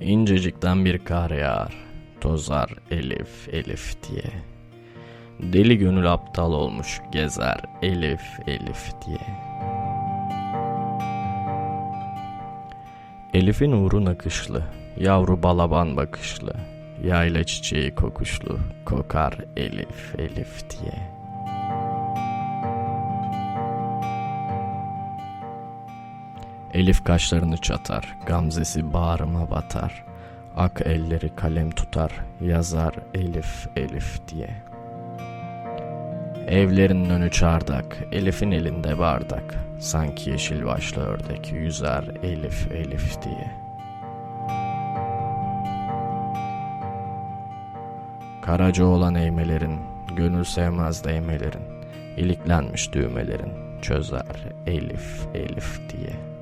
İncecikten bir kar yağar, tozar Elif Elif diye. Deli gönül aptal olmuş gezer Elif Elif diye. Elif'in uğru nakışlı, yavru balaban bakışlı, yayla çiçeği kokuşlu, kokar Elif Elif diye. Elif kaşlarını çatar, gamzesi bağrıma batar. Ak elleri kalem tutar, yazar Elif Elif diye. Evlerinin önü çardak, Elif'in elinde bardak. Sanki yeşil başlı ördek yüzer Elif Elif diye. Karaca olan eğmelerin, gönül sevmez değmelerin, iliklenmiş düğmelerin, çözer Elif Elif diye.''